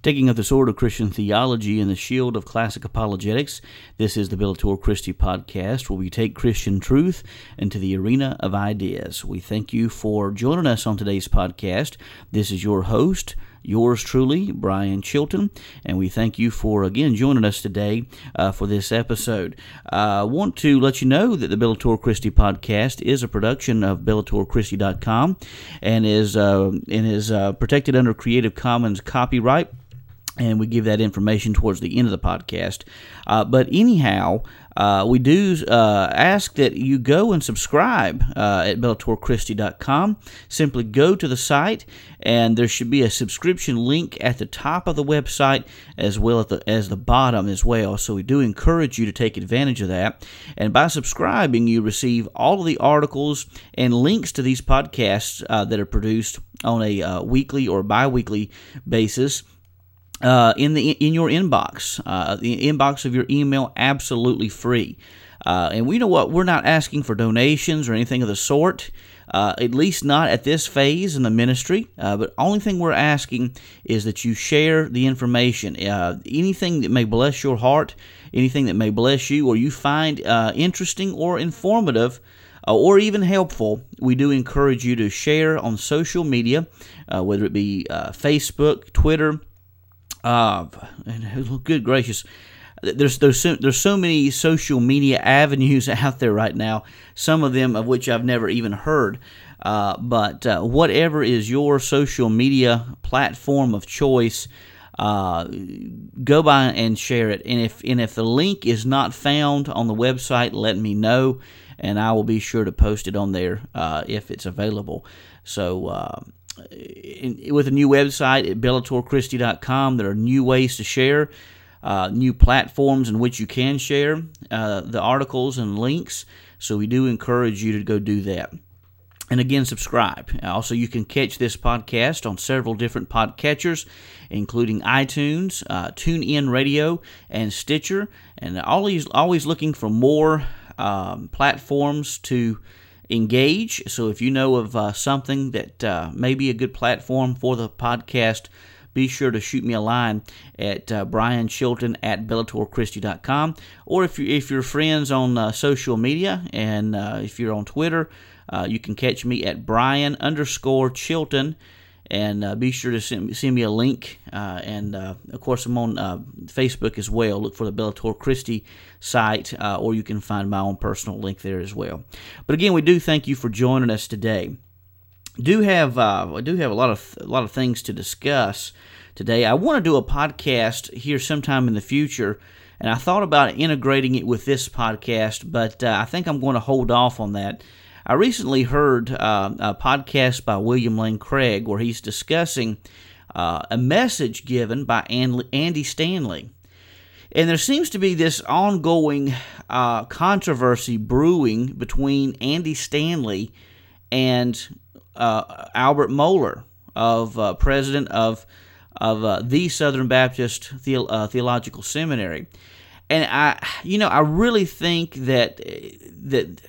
Taking up the sword of Christian theology and the shield of classic apologetics, this is the Bellator Christi podcast where we take Christian truth into the arena of ideas. We thank you for joining us on today's podcast. This is your host, yours truly, Brian Chilton, and we thank you for again joining us today uh, for this episode. I uh, want to let you know that the Bellator Christi podcast is a production of BellatorChristi.com and is uh, and is uh, protected under Creative Commons copyright and we give that information towards the end of the podcast. Uh, but anyhow, uh, we do uh, ask that you go and subscribe uh, at BellatorChristi.com. Simply go to the site, and there should be a subscription link at the top of the website as well as the, as the bottom as well. So we do encourage you to take advantage of that. And by subscribing, you receive all of the articles and links to these podcasts uh, that are produced on a uh, weekly or bi weekly basis uh, in the in your inbox, uh, the inbox of your email, absolutely free. Uh, and we know what we're not asking for donations or anything of the sort. Uh, at least not at this phase in the ministry. Uh, but only thing we're asking is that you share the information. Uh, anything that may bless your heart, anything that may bless you, or you find interesting or informative. or even helpful, we do encourage you to share on social media, whether it be Facebook, Twitter, uh, good gracious. There's there's so, there's so many social media avenues out there right now. Some of them of which I've never even heard. Uh, but uh, whatever is your social media platform of choice, uh, go by and share it. And if and if the link is not found on the website, let me know, and I will be sure to post it on there uh, if it's available. So uh, in, with a new website at bellatorchristi.com. There are new ways to share, uh, new platforms in which you can share uh, the articles and links. So we do encourage you to go do that. And again, subscribe. Also, you can catch this podcast on several different podcatchers, including iTunes, uh, TuneIn Radio, and Stitcher. And always, always looking for more um, platforms to engage. So if you know of uh, something that uh, may be a good platform for the podcast, be sure to shoot me a line at uh, Brian Chilton at BellatorChristi.com. Or if, you, if you're friends on uh, social media and uh, if you're on Twitter, uh, you can catch me at Brian underscore Chilton and uh, be sure to send, send me a link. Uh, and uh, of course, I'm on uh, Facebook as well. Look for the Bellator Christi site, uh, or you can find my own personal link there as well. But again, we do thank you for joining us today. Do have uh, I do have a lot of a lot of things to discuss today. I want to do a podcast here sometime in the future. And I thought about integrating it with this podcast, but I think I'm going to hold off on that I recently heard uh, a podcast by William Lane Craig where he's discussing uh, a message given by Andy Stanley. And there seems to be this ongoing uh, controversy brewing between Andy Stanley and uh, Albert Mohler, of uh, president of of uh, the Southern Baptist the- Theological Seminary. And I, you know, I really think that that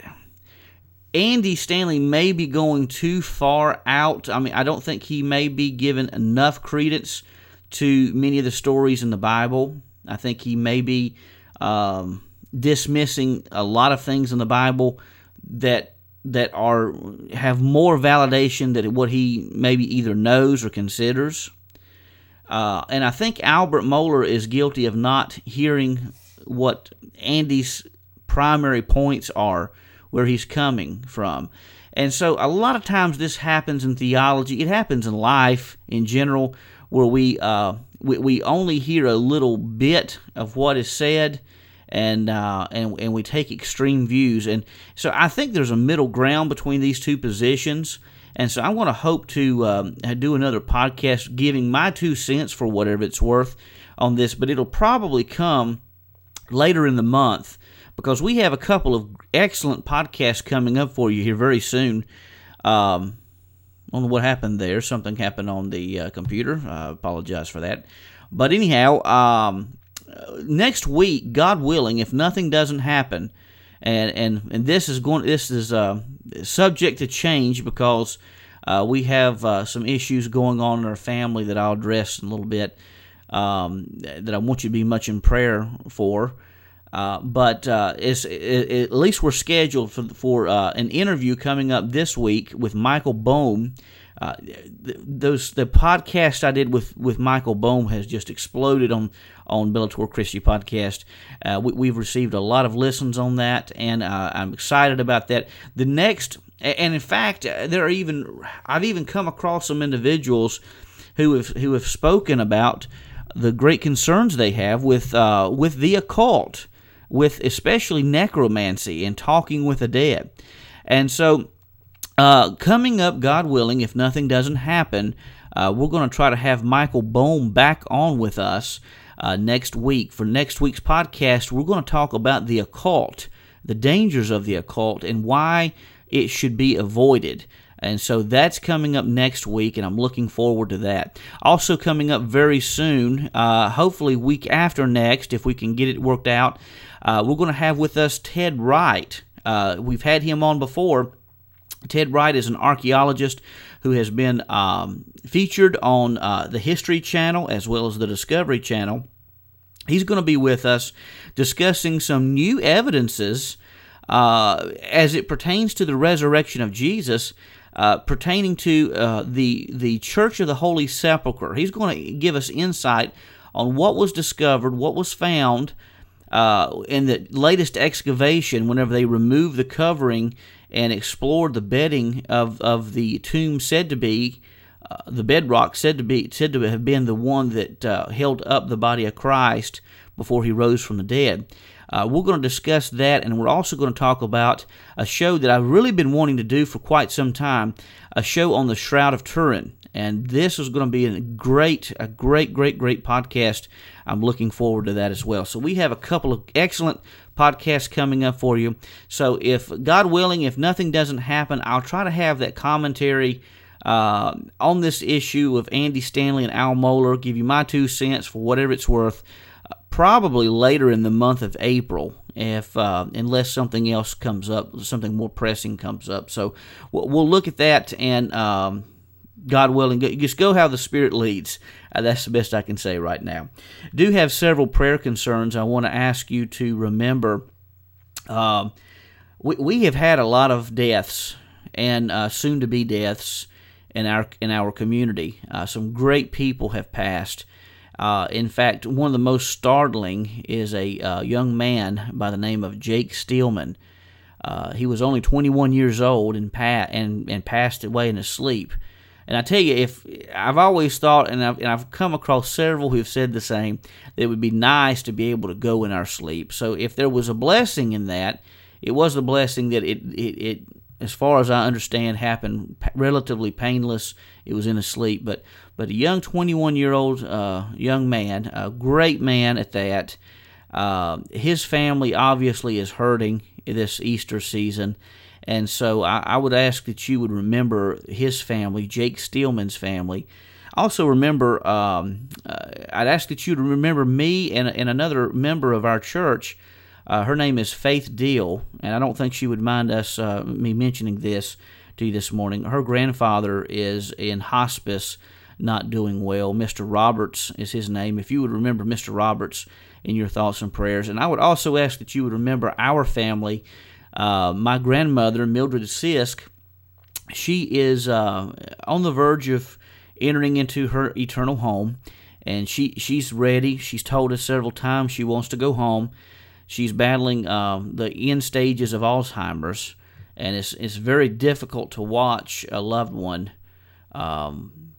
Andy Stanley may be going too far out. I mean, I don't think he may be given enough credence to many of the stories in the Bible. I think he may be um, dismissing a lot of things in the Bible that that are have more validation than what he maybe either knows or considers. Uh, and I think Albert Mohler is guilty of not hearing what Andy's primary points are, where he's coming from. And so a lot of times this happens in theology. It happens in life in general, where we uh, we, we only hear a little bit of what is said, and uh, and and we take extreme views. And so I think there's a middle ground between these two positions. And so I want to hope to um, do another podcast giving my two cents for whatever it's worth on this, but it'll probably come later in the month because we have a couple of excellent podcasts coming up for you here very soon. Um, I don't know what happened there. Something happened on the uh, computer. I apologize for that. But anyhow, um, next week, God willing, if nothing doesn't happen, and and and this is going, this is uh, subject to change because uh, we have uh, some issues going on in our family that I'll address in a little bit. Um, that I want you to be much in prayer for. Uh, but uh, it, at least we're scheduled for, for uh, an interview coming up this week with Michael Bohm. Uh, those the podcast I did with, with Michael Bohm has just exploded on on Bellator Christi podcast. Uh, we, have received a lot of listens on that, and uh, I'm excited about that. The next, and in fact, there are even I've even come across some individuals who have who have spoken about the great concerns they have with with the occult with especially necromancy and talking with the dead. And so, uh, coming up, God willing, if nothing doesn't happen, uh, we're going to try to have Michael Bohm back on with us uh, next week. For next week's podcast, we're going to talk about the occult, the dangers of the occult, and why it should be avoided. And so that's coming up next week, and I'm looking forward to that. Also, coming up very soon, uh, hopefully, week after next, if we can get it worked out, uh, we're going to have with us Ted Wright. Uh, we've had him on before. Ted Wright is an archaeologist who has been um, featured on uh, the History Channel as well as the Discovery Channel. He's going to be with us discussing some new evidences uh, as it pertains to the resurrection of Jesus. Uh, pertaining to uh, the the Church of the Holy Sepulchre, he's going to give us insight on what was discovered, what was found, uh, in the latest excavation, whenever they removed the covering and explored the bedding of, of the tomb said to be uh, the bedrock said to be said to have been the one that uh, held up the body of Christ before he rose from the dead. Uh, we're going to discuss that, and we're also going to talk about a show that I've really been wanting to do for quite some time a show on the Shroud of Turin. And this is going to be a great, a great, great, great podcast. I'm looking forward to that as well. So we have a couple of excellent podcasts coming up for you. So if God willing, if nothing doesn't happen, I'll try to have that commentary uh, on this issue of Andy Stanley and Al Mohler. Give you my two cents for whatever it's worth. Uh, probably later in the month of April, if uh, unless something else comes up, something more pressing comes up. So we'll, we'll look at that and. Um, God willing, just go how the Spirit leads. Uh, that's the best I can say right now. Do have several prayer concerns I want to ask you to remember. Uh, we, we have had a lot of deaths and uh, soon to be deaths in our in our community. Uh, some great people have passed. Uh, in fact, one of the most startling is a uh, young man by the name of Jake Steelman. he was only 21 years old and, pa- and, and passed away in his sleep. And I tell you, if I've always thought, and I've, and I've come across several who've said the same, that it would be nice to be able to go in our sleep. So if there was a blessing in that, it was a blessing that it, it, it as far as I understand, happened relatively painless. It was in a sleep, but but a young 21 year old uh, young man, a great man at that. Uh, his family obviously is hurting this Easter season, and so I, I would ask that you would remember his family, Jake Steelman's family. Also, remember, um, uh, I'd ask that you to remember me and, and another member of our church. Uh, her name is Faith Deal, and I don't think she would mind us uh, me mentioning this to you this morning. Her grandfather is in hospice, not doing well. Mr. Roberts is his name. If you would remember Mr. Roberts in your thoughts and prayers, and I would also ask that you would remember our family. Uh, my grandmother, Mildred Sisk, she is uh, on the verge of entering into her eternal home, and she she's ready. She's told us several times she wants to go home She's battling uh, the end stages of Alzheimer's, and it's it's very difficult to watch a loved one um,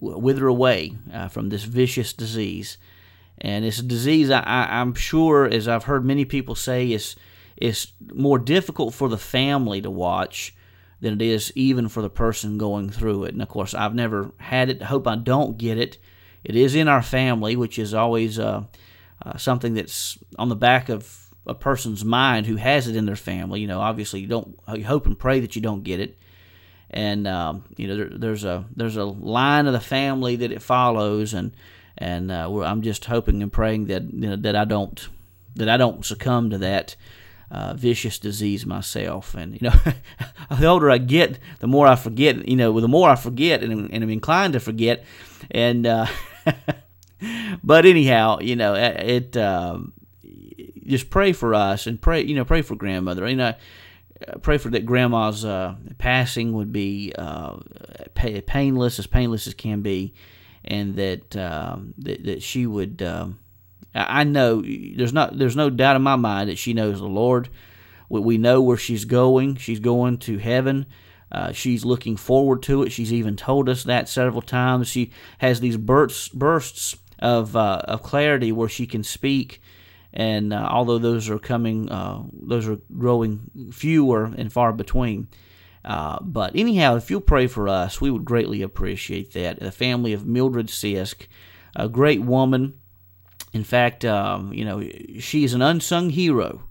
wither away uh, from this vicious disease. And it's a disease I, I, am sure, as I've heard many people say, is is more difficult for the family to watch than it is even for the person going through it. And of course, I've never had it. Hope I don't get it. It is in our family, which is always uh, uh, something that's on the back of a person's mind who has it in their family. You know, obviously you don't you hope and pray that you don't get it, and um, you know there, there's a there's a line of the family that it follows, and and uh, I'm just hoping and praying that you know, that I don't that I don't succumb to that. Uh, vicious disease myself, and you know, the older I get, the more I forget. You know, the more I forget, and, and I'm inclined to forget. And uh, but anyhow, you know, it um, just pray for us and pray, you know, pray for grandmother. You know, pray for that grandma's uh, passing would be uh, painless, as painless as can be, and that um, that, that she would. Um, I know there's not there's no doubt in my mind that she knows the Lord. We know where she's going. She's going to heaven. Uh, she's looking forward to it. She's even told us that several times. She has these bursts bursts of uh, of clarity where she can speak, and uh, although those are coming, uh, those are growing fewer and far between. Uh, but anyhow, if you'll pray for us, we would greatly appreciate that. The family of Mildred Sisk, a great woman. In fact, um, you know, she is an unsung hero.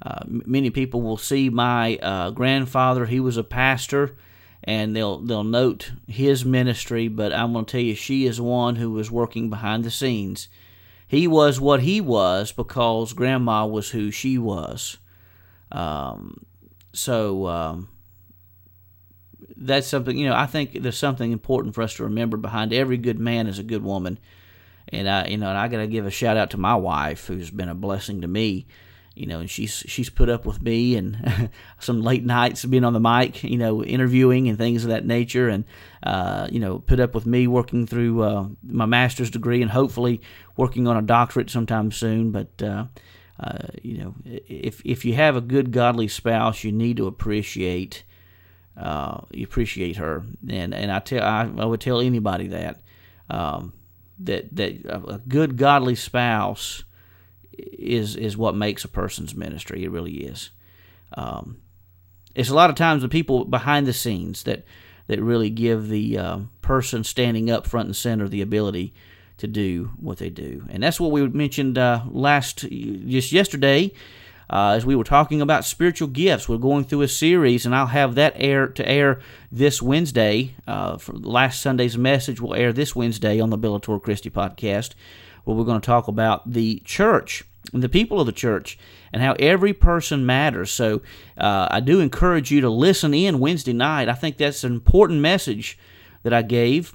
Uh, many people will see my uh, grandfather; he was a pastor and they'll they'll note his ministry, but I'm going to tell you she is one who was working behind the scenes. He was what he was because grandma was who she was. Um, so um, that's something you know. I think there's something important for us to remember. Behind every good man is a good woman, and I you know and I got to give a shout out to my wife who's been a blessing to me. You know, and she's she's put up with me and some late nights being on the mic, you know, interviewing and things of that nature, and uh, you know, put up with me working through uh, my master's degree and hopefully working on a doctorate sometime soon. But uh, uh you know, if if you have a good godly spouse, you need to appreciate uh, you appreciate her, and and I tell I, I would tell anybody that um, that that a good godly spouse is is what makes a person's ministry. It really is. Um, it's a lot of times the people behind the scenes that that really give the uh, person standing up front and center the ability to do what they do, and that's what we mentioned uh, last just yesterday. Uh, as we were talking about spiritual gifts, we're going through a series, and I'll have that air to air this Wednesday. Uh, for last Sunday's message will air this Wednesday on the Bellator Christi podcast where we're going to talk about the church and the people of the church and how every person matters. So uh, I do encourage you to listen in Wednesday night. I think that's an important message that I gave,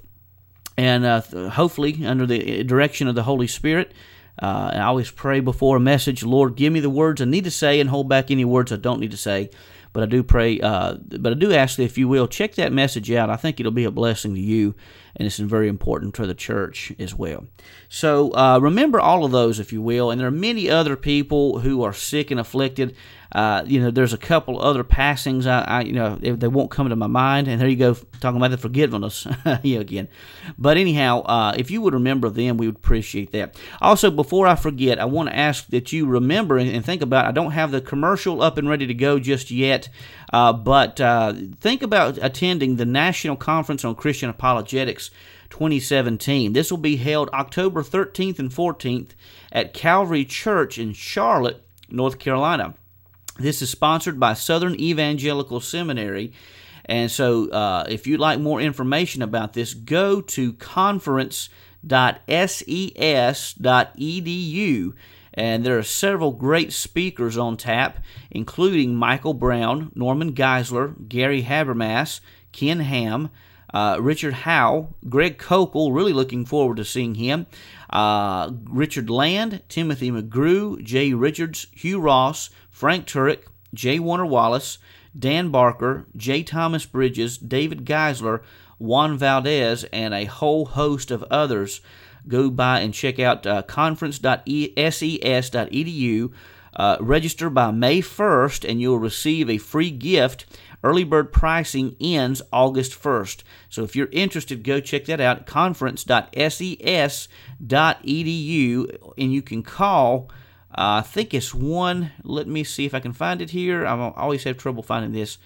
and uh, hopefully under the direction of the Holy Spirit. Uh, I always pray before a message, Lord, give me the words I need to say and hold back any words I don't need to say. But I do pray, uh, but I do ask that if you will, check that message out. I think it'll be a blessing to you, and it's very important to the church as well. So uh, remember all of those, if you will. And there are many other people who are sick and afflicted. Uh, you know, there's a couple other passings. I, I, you know, they won't come to my mind. And there you go, talking about the forgiveness yeah, again. But anyhow, uh, if you would remember them, we would appreciate that. Also, before I forget, I want to ask that you remember and think about. I don't have the commercial up and ready to go just yet, uh, but uh, think about attending the National Conference on Christian Apologetics. 2017. This will be held October 13th and 14th at Calvary Church in Charlotte, North Carolina. This is sponsored by Southern Evangelical Seminary. And so, uh, if you'd like more information about this, go to conference.ses.edu And there are several great speakers on tap, including Michael Brown, Norman Geisler, Gary Habermas, Ken Ham, uh, Richard Howe, Greg Koukl, really looking forward to seeing him. Uh, Richard Land, Timothy McGrew, Jay Richards, Hugh Ross, Frank Turek, J. Warner Wallace, Dan Barker, J. Thomas Bridges, David Geisler, Juan Valdez, and a whole host of others. Go by and check out uh, conference.ses.edu. Uh, register by May 1st, and you'll receive a free gift. Early bird pricing ends August 1st. So if you're interested, go check that out conference.ses.edu, and you can call. Uh, I think it's one. Let me see if I can find it here. I always have trouble finding this.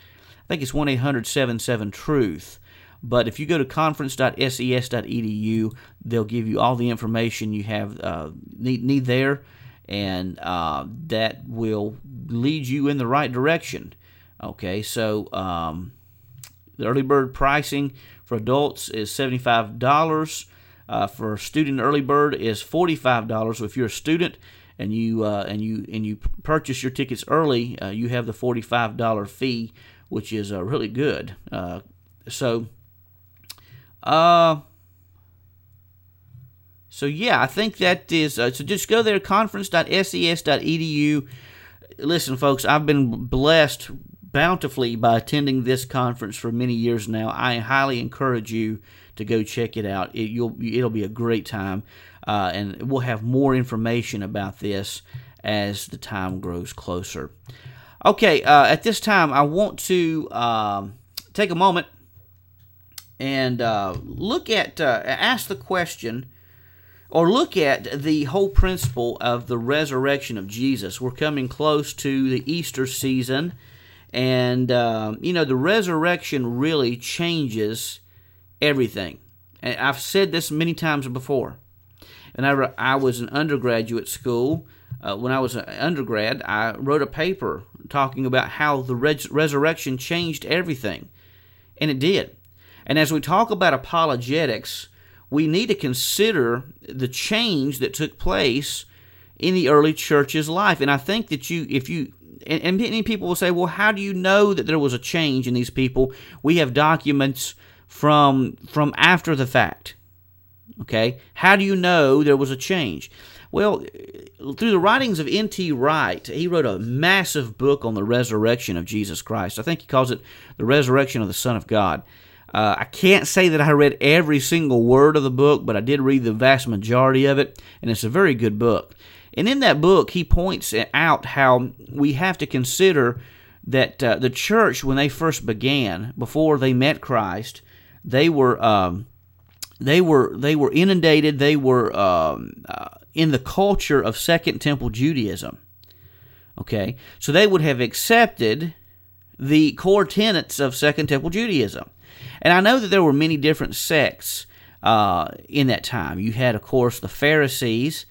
I think it's 1 800 77 Truth. But if you go to conference.ses.edu, they'll give you all the information you have uh, need, need there, and uh, that will lead you in the right direction. Okay, so um, the early bird pricing for adults is $75. Uh, for student early bird is $45. So if you're a student and you uh, and you and you purchase your tickets early, uh, you have the $45 fee, which is uh, really good. Uh, so uh, so yeah, I think that is. So just go there, conference.ses.edu. Listen, folks, I've been blessed bountifully by attending this conference for many years now. I highly encourage you to go check it out. It, will it'll be a great time, uh, and we'll have more information about this as the time grows closer. Okay, uh, at this time, I want to um, take a moment and uh, look at, uh, ask the question, or look at the whole principle of the resurrection of Jesus. We're coming close to the Easter season, and uh, you know the resurrection really changes everything. And I've said this many times before. Whenever I was in undergraduate school, uh, when I was an undergrad, I wrote a paper talking about how the res- resurrection changed everything, and it did. And as we talk about apologetics, we need to consider the change that took place in the early church's life. And I think that you, if you, and, and many people will say, well, how do you know that there was a change in these people? We have documents from from after the fact. Okay, how do you know there was a change? Well, through the writings of N.T. Wright, he wrote a massive book on the resurrection of Jesus Christ. I think he calls it The Resurrection of the Son of God. Uh, I can't say that I read every single word of the book, but I did read the vast majority of it, and it's a very good book. And in that book, he points out how we have to consider that uh, the church, when they first began, before they met Christ, they were um, they were they were inundated. They were um, uh, in the culture of Second Temple Judaism. Okay, so they would have accepted the core tenets of Second Temple Judaism. And I know that there were many different sects uh, in that time. You had, of course, the Pharisees,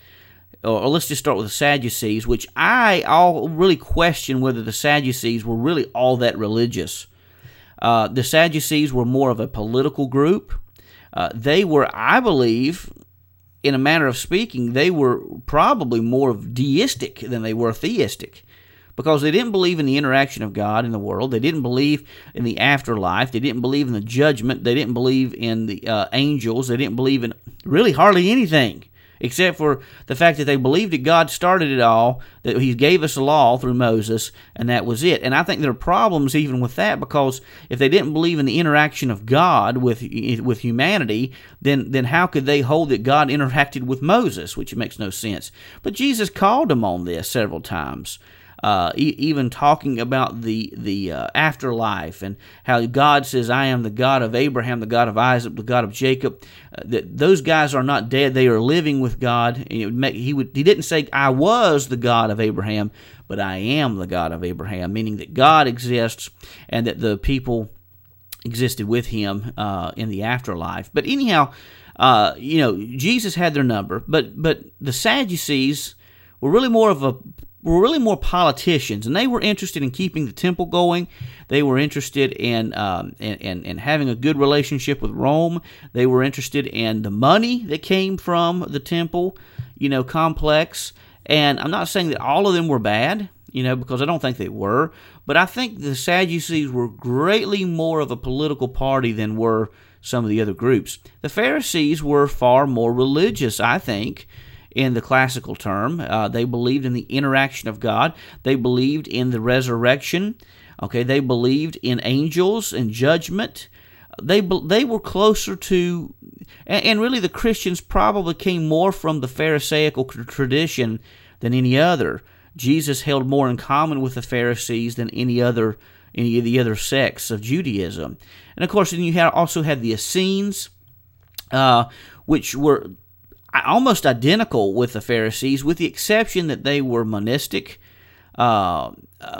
or, let's just start with the Sadducees, which I all really question whether the Sadducees were really all that religious. Uh, the Sadducees were more of a political group. Uh, they were, I believe, in a manner of speaking, they were probably more deistic than they were theistic because they didn't believe in the interaction of God in the world. They didn't believe in the afterlife. They didn't believe in the judgment. They didn't believe in the uh, angels. They didn't believe in really hardly anything except for the fact that they believed that God started it all, that He gave us a law through Moses, and that was it. And I think there are problems even with that because if they didn't believe in the interaction of God with with humanity, then then how could they hold that God interacted with Moses, which makes no sense. But Jesus called them on this several times uh, e- even talking about the the uh, afterlife and how God says, "I am the God of Abraham, the God of Isaac, the God of Jacob." Uh, that those guys are not dead; they are living with God. Make, he would he didn't say, "I was the God of Abraham," but I am the God of Abraham, meaning that God exists and that the people existed with Him uh, in the afterlife. But anyhow. Uh, you know, Jesus had their number, but but the Sadducees were really more of a were really more politicians, and they were interested in keeping the temple going. They were interested in, um, in, in, in, having a good relationship with Rome. They were interested in the money that came from the temple, you know, complex. And I'm not saying that all of them were bad, you know, because I don't think they were, but I think the Sadducees were greatly more of a political party than were some of the other groups. The Pharisees were far more religious, I think, in the classical term. Uh, they believed in the interaction of God, they believed in the resurrection. Okay, they believed in angels and judgment. They they were closer to, and, and really the Christians probably came more from the Pharisaical tradition than any other. Jesus held more in common with the Pharisees than any other any of the other sects of Judaism. And of course, then you had, also had the Essenes, uh, which were almost identical with the Pharisees, with the exception that they were monistic, uh,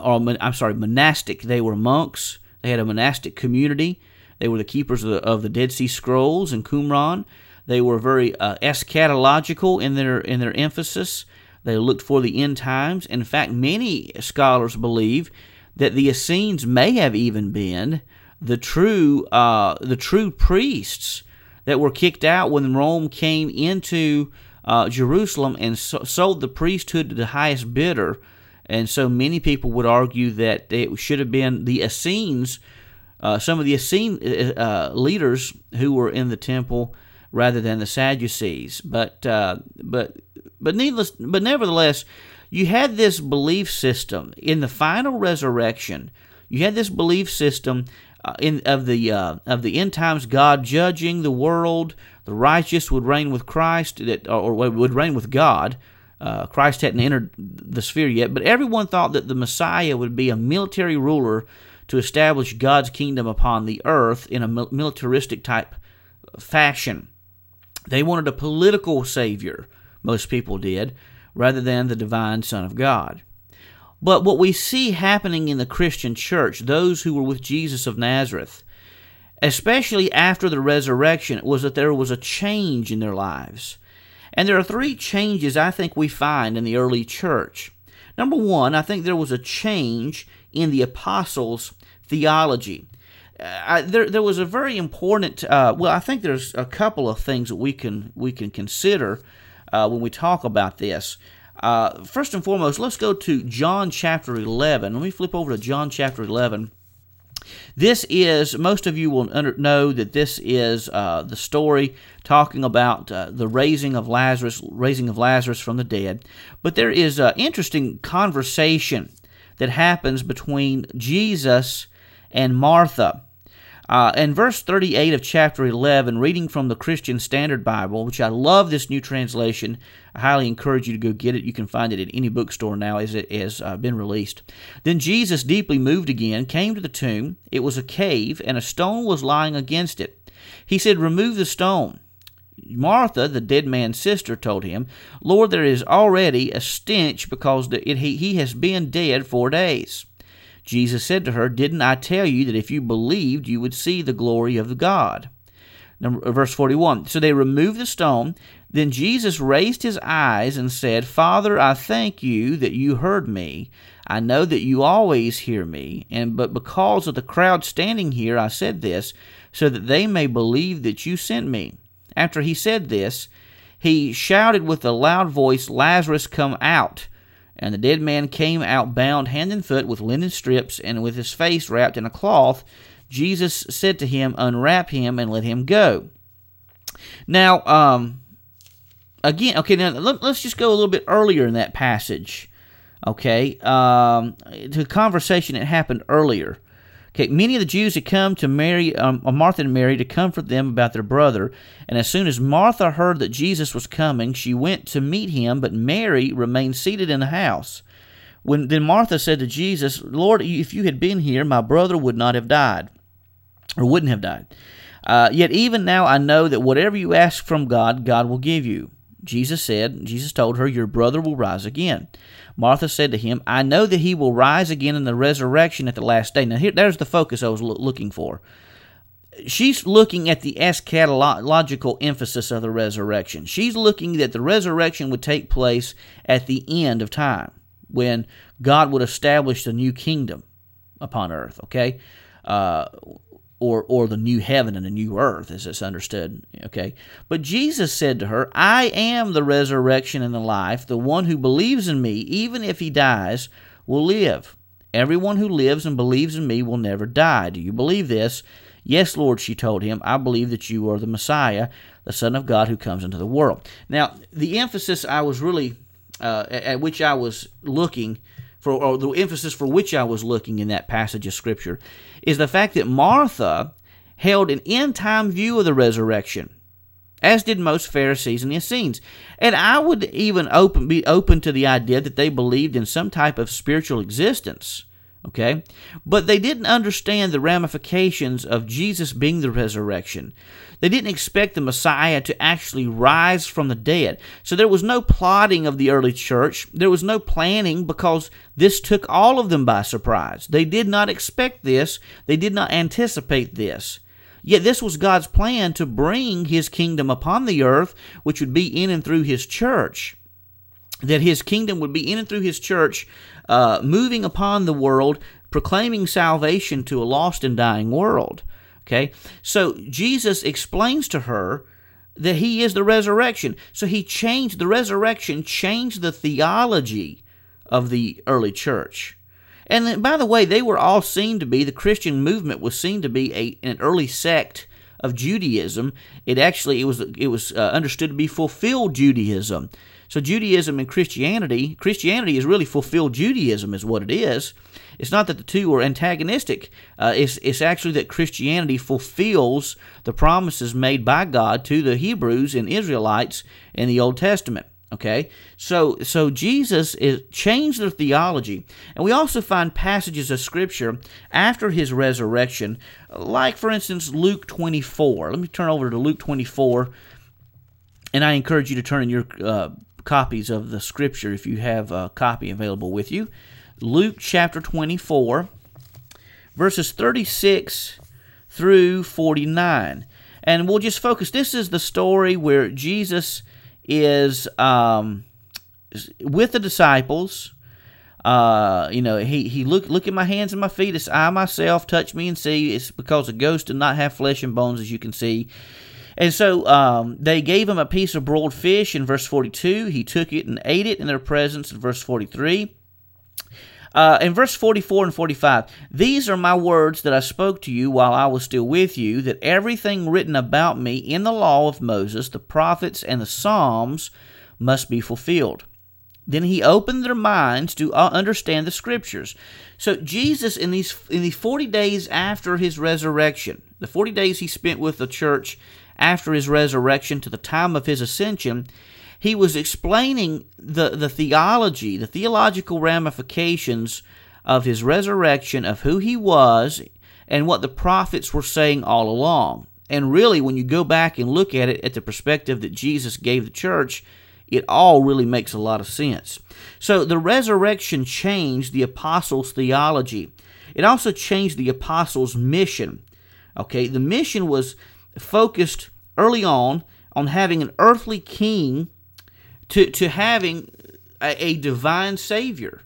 or I'm sorry, monastic. They were monks. They had a monastic community. They were the keepers of the, of the Dead Sea Scrolls and Qumran. They were very uh, eschatological in their in their emphasis. They looked for the end times. In fact, many scholars believe that the Essenes may have even been the true uh, the true priests that were kicked out when Rome came into uh, Jerusalem and so- sold the priesthood to the highest bidder. And so many people would argue that it should have been the Essenes, uh, some of the Essene uh, leaders who were in the temple, rather than the Sadducees. But uh, but but needless, but nevertheless, you had this belief system in the final resurrection. You had this belief system uh, in of the uh, of the end times God judging the world. The righteous would reign with Christ, that or would reign with God. Uh, Christ hadn't entered the sphere yet, but everyone thought that the Messiah would be a military ruler to establish God's kingdom upon the earth in a militaristic type fashion. They wanted a political savior, most people did, rather than the divine Son of God. But what we see happening in the Christian church, those who were with Jesus of Nazareth, especially after the resurrection, was that there was a change in their lives. And there are three changes I think we find in the early church. Number one, I think there was a change in the apostles' theology. Uh, there, there was a very important. Uh, well, I think there's a couple of things that we can we can consider uh, when we talk about this. Uh, first and foremost, let's go to John chapter 11. Let me flip over to John chapter 11. This is, most of you will under, know that this is uh, the story talking about uh, the raising of Lazarus, raising of Lazarus from the dead. But there is an interesting conversation that happens between Jesus and Martha. Uh, in verse 38 of chapter 11, reading from the Christian Standard Bible, which I love this new translation, I highly encourage you to go get it. You can find it at any bookstore now as it has uh, been released. Then Jesus, deeply moved again, came to the tomb. It was a cave, and a stone was lying against it. He said, Remove the stone. Martha, the dead man's sister, told him, Lord, there is already a stench because it, he, he has been dead four days. Jesus said to her, Didn't I tell you that if you believed, you would see the glory of God? Number, uh, verse 41. So they removed the stone. Then Jesus raised his eyes and said, Father, I thank you that you heard me. I know that you always hear me, and but because of the crowd standing here, I said this, so that they may believe that you sent me. After he said this, he shouted with a loud voice, Lazarus, come out. And the dead man came out bound hand and foot with linen strips and with his face wrapped in a cloth. Jesus said to him, Unwrap him and let him go. Now, um, again, okay, now let, us just go a little bit earlier in that passage. Okay, um, to conversation that happened earlier. Okay, many of the Jews had come to Mary, um, uh, Martha and Mary to comfort them about their brother. And as soon as Martha heard that Jesus was coming, she went to meet him, but Mary remained seated in the house. When then Martha said to Jesus, Lord, if you had been here, my brother would not have died, or wouldn't have died. Uh, yet even now I know that whatever you ask from God, God will give you. Jesus said, Jesus told her, Your brother will rise again. Martha said to him, I know that he will rise again in the resurrection at the last day. Now, here, there's the focus I was lo- looking for. She's looking at the eschatological emphasis of the resurrection. She's looking that the resurrection would take place at the end of time when God would establish the new kingdom upon earth, okay? Uh, or or the new heaven and the new earth as it's understood okay? But jesus said to her i am the resurrection and the life. The one who believes in me even if he dies will live. Everyone who lives and believes in me will never die. Do you believe this? Yes lord she told him. I believe that you are the messiah the son of god who comes into the world. Now the emphasis i was really uh, at which i was looking for or the emphasis for which I was looking in that passage of scripture is the fact that Martha held an end time view of the resurrection, as did most Pharisees and Essenes. And I would even open be open to the idea that they believed in some type of spiritual existence. Okay? But they didn't understand the ramifications of Jesus being the resurrection. They didn't expect the Messiah to actually rise from the dead. So there was no plotting of the early church. There was no planning because this took all of them by surprise. They did not expect this, they did not anticipate this. Yet this was God's plan to bring his kingdom upon the earth, which would be in and through his church. That his kingdom would be in and through his church, uh, moving upon the world, proclaiming salvation to a lost and dying world. Okay? So Jesus explains to her that he is the resurrection. So he changed the resurrection, changed the theology of the early church. And by the way, they were all seen to be, the Christian movement was seen to be a, an early sect of Judaism. It actually it was it was uh, understood to be fulfilled Judaism. So Judaism and Christianity, Christianity is really fulfilled Judaism, is what it is. It's not that the two are antagonistic. Uh, it's it's actually that Christianity fulfills the promises made by God to the Hebrews and Israelites in the Old Testament. Okay, so so Jesus is changed their theology, and we also find passages of Scripture after his resurrection, like for instance Luke twenty four. Let me turn over to Luke twenty four, and I encourage you to turn in your uh, copies of the scripture if you have a copy available with you. Luke chapter 24, verses 36 through 49. And we'll just focus. This is the story where Jesus is um, with the disciples. Uh, you know, he, he look look at my hands and my feet. It's I myself. Touch me and see. It's because a ghost did not have flesh and bones, as you can see. And so um, they gave him a piece of broiled fish in verse 42. He took it and ate it in their presence in verse 43. Uh, in verse 44 and 45, these are my words that I spoke to you while I was still with you, that everything written about me in the law of Moses, the prophets, and the Psalms must be fulfilled. Then he opened their minds to uh, understand the scriptures. So Jesus, in these in the 40 days after his resurrection, the 40 days he spent with the church after his resurrection to the time of his ascension, he was explaining the, the theology, the theological ramifications of his resurrection, of who he was, and what the prophets were saying all along. And really, when you go back and look at it at the perspective that Jesus gave the church, it all really makes a lot of sense. So the resurrection changed the apostles' theology. It also changed the apostles' mission. Okay, the mission was focused early on on having an earthly king to, to having a, a divine Savior.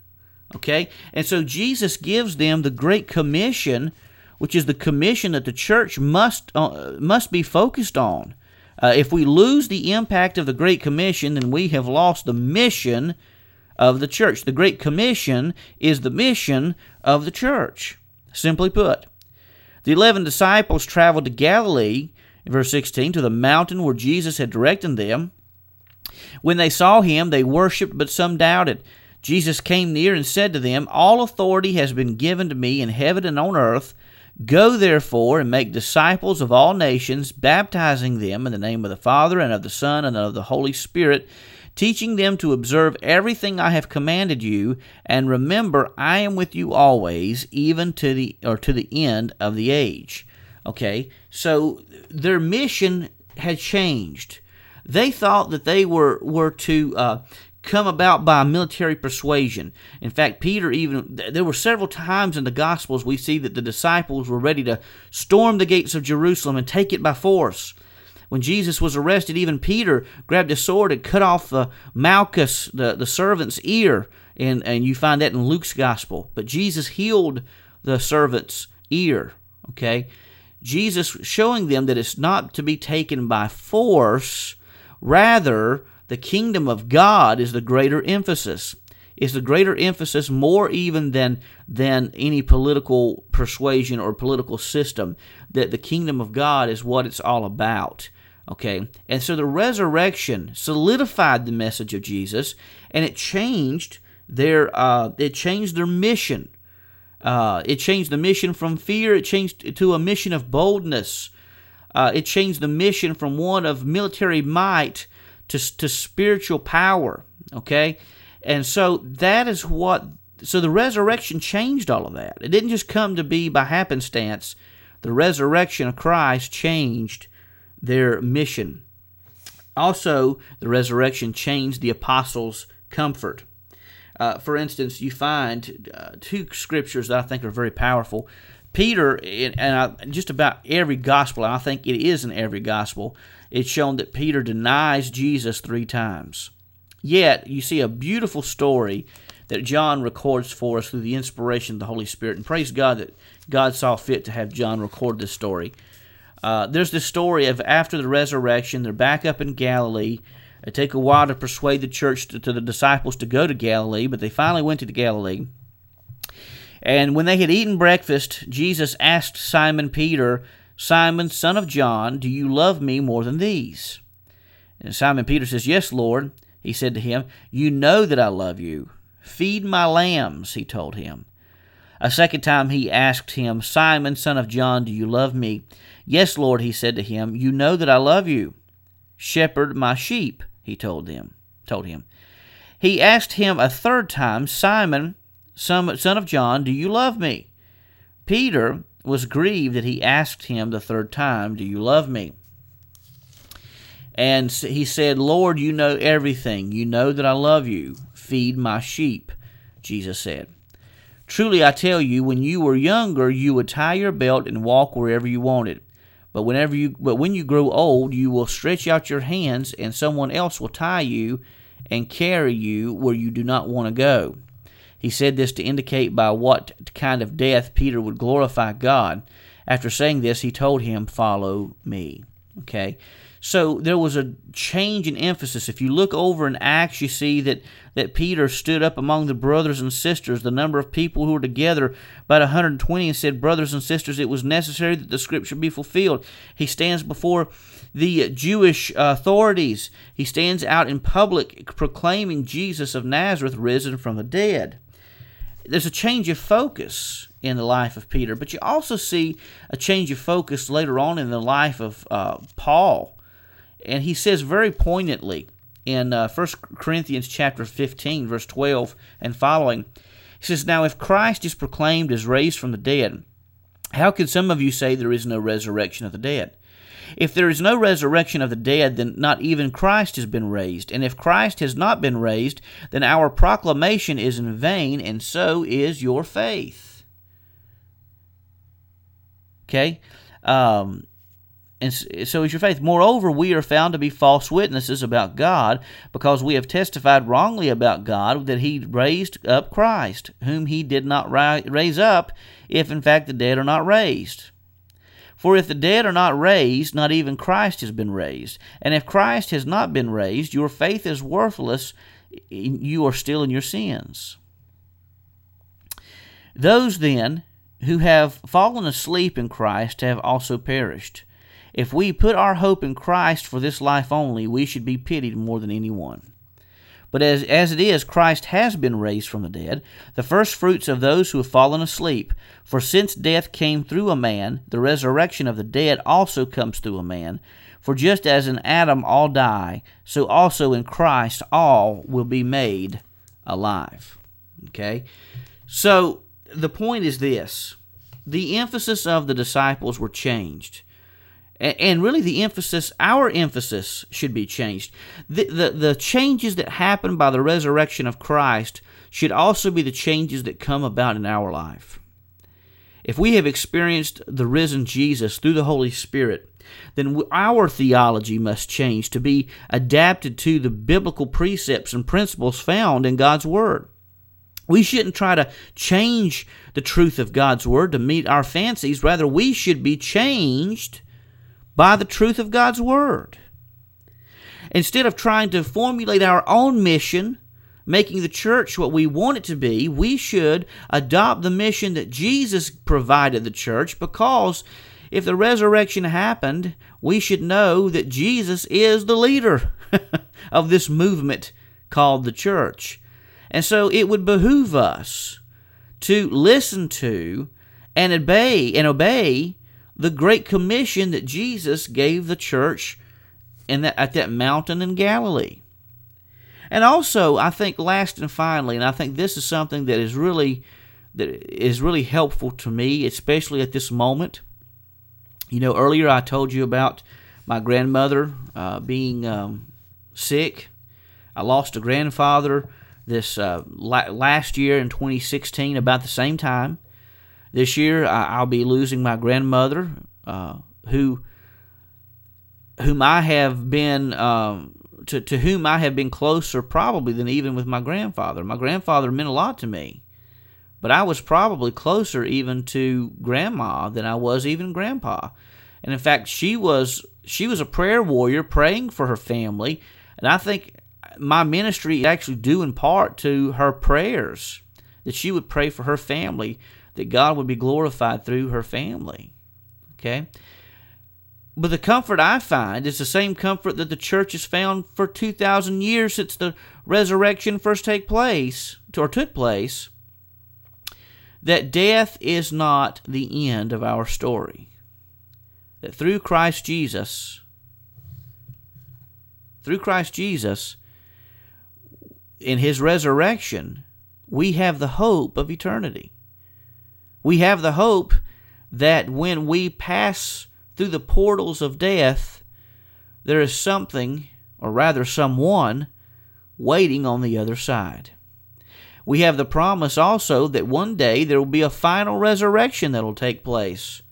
Okay? And so Jesus gives them the Great Commission, which is the commission that the church must, uh, must be focused on. Uh, if we lose the impact of the Great Commission, then we have lost the mission of the church. The Great Commission is the mission of the church, simply put. The eleven disciples traveled to Galilee verse 16, to the mountain where Jesus had directed them. When they saw him, they worshipped, but some doubted. Jesus came near and said to them, All authority has been given to me in heaven and on earth. Go therefore and make disciples of all nations, baptizing them in the name of the Father and of the Son and of the Holy Spirit, teaching them to observe everything I have commanded you, and remember I am with you always, even to the or to the end of the age. Okay, so their mission had changed. They thought that they were were to uh, come about by military persuasion. In fact, Peter even there were several times in the Gospels we see that the disciples were ready to storm the gates of Jerusalem and take it by force. When Jesus was arrested, even Peter grabbed a sword and cut off the Malchus, the, the servant's ear, and, and you find that in Luke's gospel. But Jesus healed the servant's ear. Okay? Jesus showing them that it's not to be taken by force, rather, the kingdom of God is the greater emphasis. Is the greater emphasis more even than than any political persuasion or political system that the kingdom of God is what it's all about. Okay, and so the resurrection solidified the message of Jesus, and it changed their uh, it changed their mission. Uh, it changed the mission from fear. It changed to a mission of boldness. Uh, it changed the mission from one of military might to to spiritual power. Okay, and so that is what. So the resurrection changed all of that. It didn't just come to be by happenstance. The resurrection of Christ changed their mission. Also, the resurrection changed the apostles' comfort. Uh, for instance, you find uh, two scriptures that I think are very powerful. Peter, and I, just about every gospel, I think it is in every gospel, it's shown that Peter denies Jesus three times. Yet, you see a beautiful story that John records for us through the inspiration of the Holy Spirit. And praise God that God saw fit to have John record this story. Uh, there's this story of after the resurrection, they're back up in Galilee. It take a while to persuade the church to, to the disciples to go to Galilee, but they finally went to Galilee. And when they had eaten breakfast, Jesus asked Simon Peter, Simon, son of John, do you love me more than these? And Simon Peter says, Yes, Lord. He said to him, You know that I love you. Feed my lambs, he told him. A second time he asked him, Simon, son of John, do you love me? Yes, Lord, he said to him, You know that I love you. Shepherd my sheep, he told them, told him. He asked him a third time, Simon, son of John, do you love me? Peter was grieved that he asked him the third time, Do you love me? And he said, Lord, you know everything. You know that I love you. Feed my sheep, Jesus said. Truly I tell you, when you were younger, you would tie your belt and walk wherever you wanted. But whenever you but when you grow old, you will stretch out your hands and someone else will tie you and carry you where you do not want to go. He said this to indicate by what kind of death Peter would glorify God. After saying this, he told him, "Follow me." Okay? So there was a change in emphasis. If you look over in Acts, you see that, that Peter stood up among the brothers and sisters, the number of people who were together, about 120, and said, Brothers and sisters, it was necessary that the scripture be fulfilled. He stands before the Jewish authorities. He stands out in public proclaiming Jesus of Nazareth risen from the dead. There's a change of focus in the life of Peter, but you also see a change of focus later on in the life of uh, Paul and he says very poignantly in uh, 1 Corinthians chapter 15, verse 12 and following, he says, Now if Christ is proclaimed as raised from the dead, how can some of you say there is no resurrection of the dead? If there is no resurrection of the dead, then not even Christ has been raised. And if Christ has not been raised, then our proclamation is in vain, and so is your faith. Okay? Um, and so is your faith. Moreover, we are found to be false witnesses about God, because we have testified wrongly about God that He raised up Christ, whom He did not raise up, if in fact the dead are not raised. For if the dead are not raised, not even Christ has been raised. And if Christ has not been raised, your faith is worthless, you are still in your sins. Those then who have fallen asleep in Christ have also perished. If we put our hope in Christ for this life only, we should be pitied more than anyone. But as, as it is, Christ has been raised from the dead, the first fruits of those who have fallen asleep. For since death came through a man, the resurrection of the dead also comes through a man. For just as in Adam all die, so also in Christ all will be made alive. Okay? So the point is this the emphasis of the disciples were changed and really the emphasis our emphasis should be changed. The, the, the changes that happen by the resurrection of christ should also be the changes that come about in our life. If we have experienced the risen jesus through the holy spirit then our theology must change to be adapted to the biblical precepts and principles found in god's word. We shouldn't try to change the truth of God's Word to meet our fancies. Rather, we should be changed by the truth of God's Word. Instead of trying to formulate our own mission, making the church what we want it to be, we should adopt the mission that Jesus provided the church because if the resurrection happened, we should know that Jesus is the leader of this movement called the church. And so it would behoove us to listen to and obey and obey the great commission that Jesus gave the church in that, at that mountain in Galilee. And also, I think last and finally, and I think this is something that is really that is really helpful to me, especially at this moment. You know, earlier I told you about my grandmother uh, being um, sick. I lost a grandfather this uh, la- last year in 2016, about the same time. This year, I- will be losing my grandmother, uh, who whom I have been um, to to whom I have been closer probably than even with my grandfather. My grandfather meant a lot to me, but I was probably closer even to grandma than I was even grandpa. And in fact, she was she was a prayer warrior praying for her family, and I think my ministry is actually due in part to her prayers that she would pray for her family, that God would be glorified through her family. Okay? But the comfort I find is the same comfort that the church has found for 2,000 years since the resurrection first take place, or took place, that death is not the end of our story. That through Christ Jesus, through Christ Jesus, in his resurrection, we have the hope of eternity. We have the hope that when we pass through the portals of death, there is something, or rather someone, waiting on the other side. We have the promise also that one day there will be a final resurrection that will take place.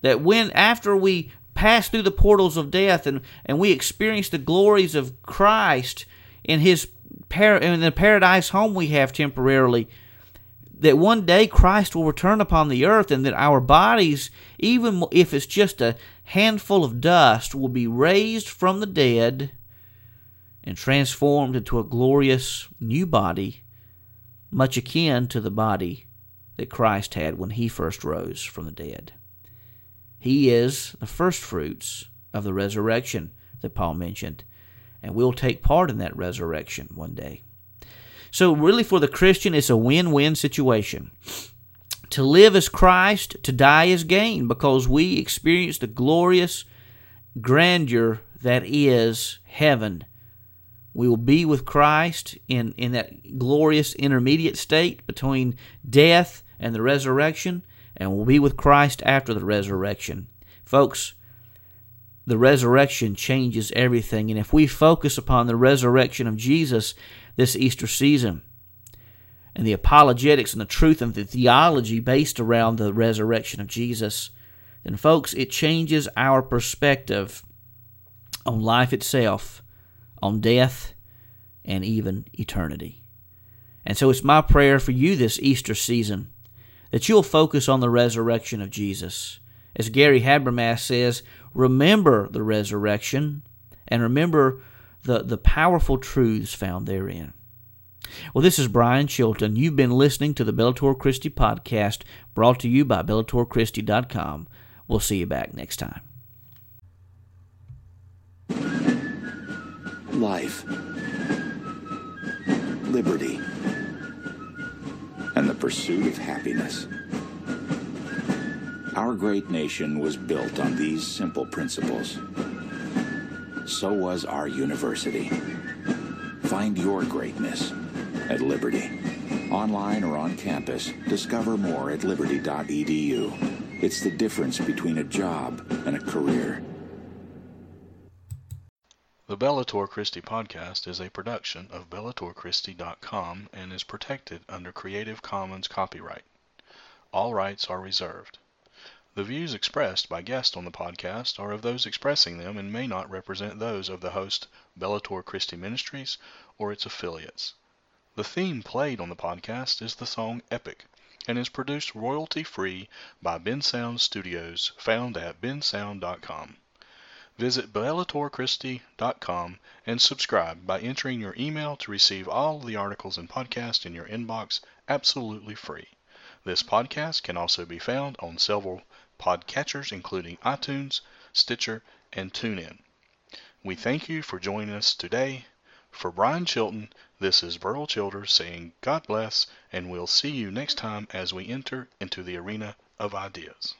That when, after we pass through the portals of death and, and we experience the glories of Christ in His in the paradise home we have temporarily, that one day Christ will return upon the earth and that our bodies, even if it's just a handful of dust, will be raised from the dead and transformed into a glorious new body, much akin to the body that Christ had when he first rose from the dead. He is the first fruits of the resurrection that Paul mentioned and we'll take part in that resurrection one day. So, really, for the Christian, it's a win win situation. To live as Christ, to die as gain, because we experience the glorious grandeur that is heaven. We will be with Christ in, in that glorious intermediate state between death and the resurrection, and we'll be with Christ after the resurrection. Folks, the resurrection changes everything. And if we focus upon the resurrection of Jesus this Easter season, and the apologetics and the truth and the theology based around the resurrection of Jesus, then, folks, it changes our perspective on life itself, on death, and even eternity. And so it's my prayer for you this Easter season that you'll focus on the resurrection of Jesus. As Gary Habermas says, remember the resurrection and remember the, the powerful truths found therein. Well, this is Brian Chilton. You've been listening to the Bellator Christi podcast brought to you by BellatorChristi.com. We'll see you back next time. Life, liberty, and the pursuit of happiness. Our great nation was built on these simple principles. So was our university. Find your greatness at Liberty. Online or on campus, discover more at liberty.edu. It's the difference between a job and a career. The Bellator Christi podcast is a production of BellatorChristi.com and is protected under Creative Commons copyright. All rights are reserved. The views expressed by guests on the podcast are of those expressing them and may not represent those of the host, Bellator Christi Ministries, or its affiliates. The theme played on the podcast is the song Epic and is produced royalty free by Bensound Studios, found at bensound.com. Visit bellatorchristi.com and subscribe by entering your email to receive all the articles and podcasts in your inbox absolutely free. This podcast can also be found on several podcatchers, including iTunes, Stitcher, and TuneIn. We thank you for joining us today. For Brian Chilton, this is Burl Childers saying God bless, and we'll see you next time as we enter into the arena of ideas.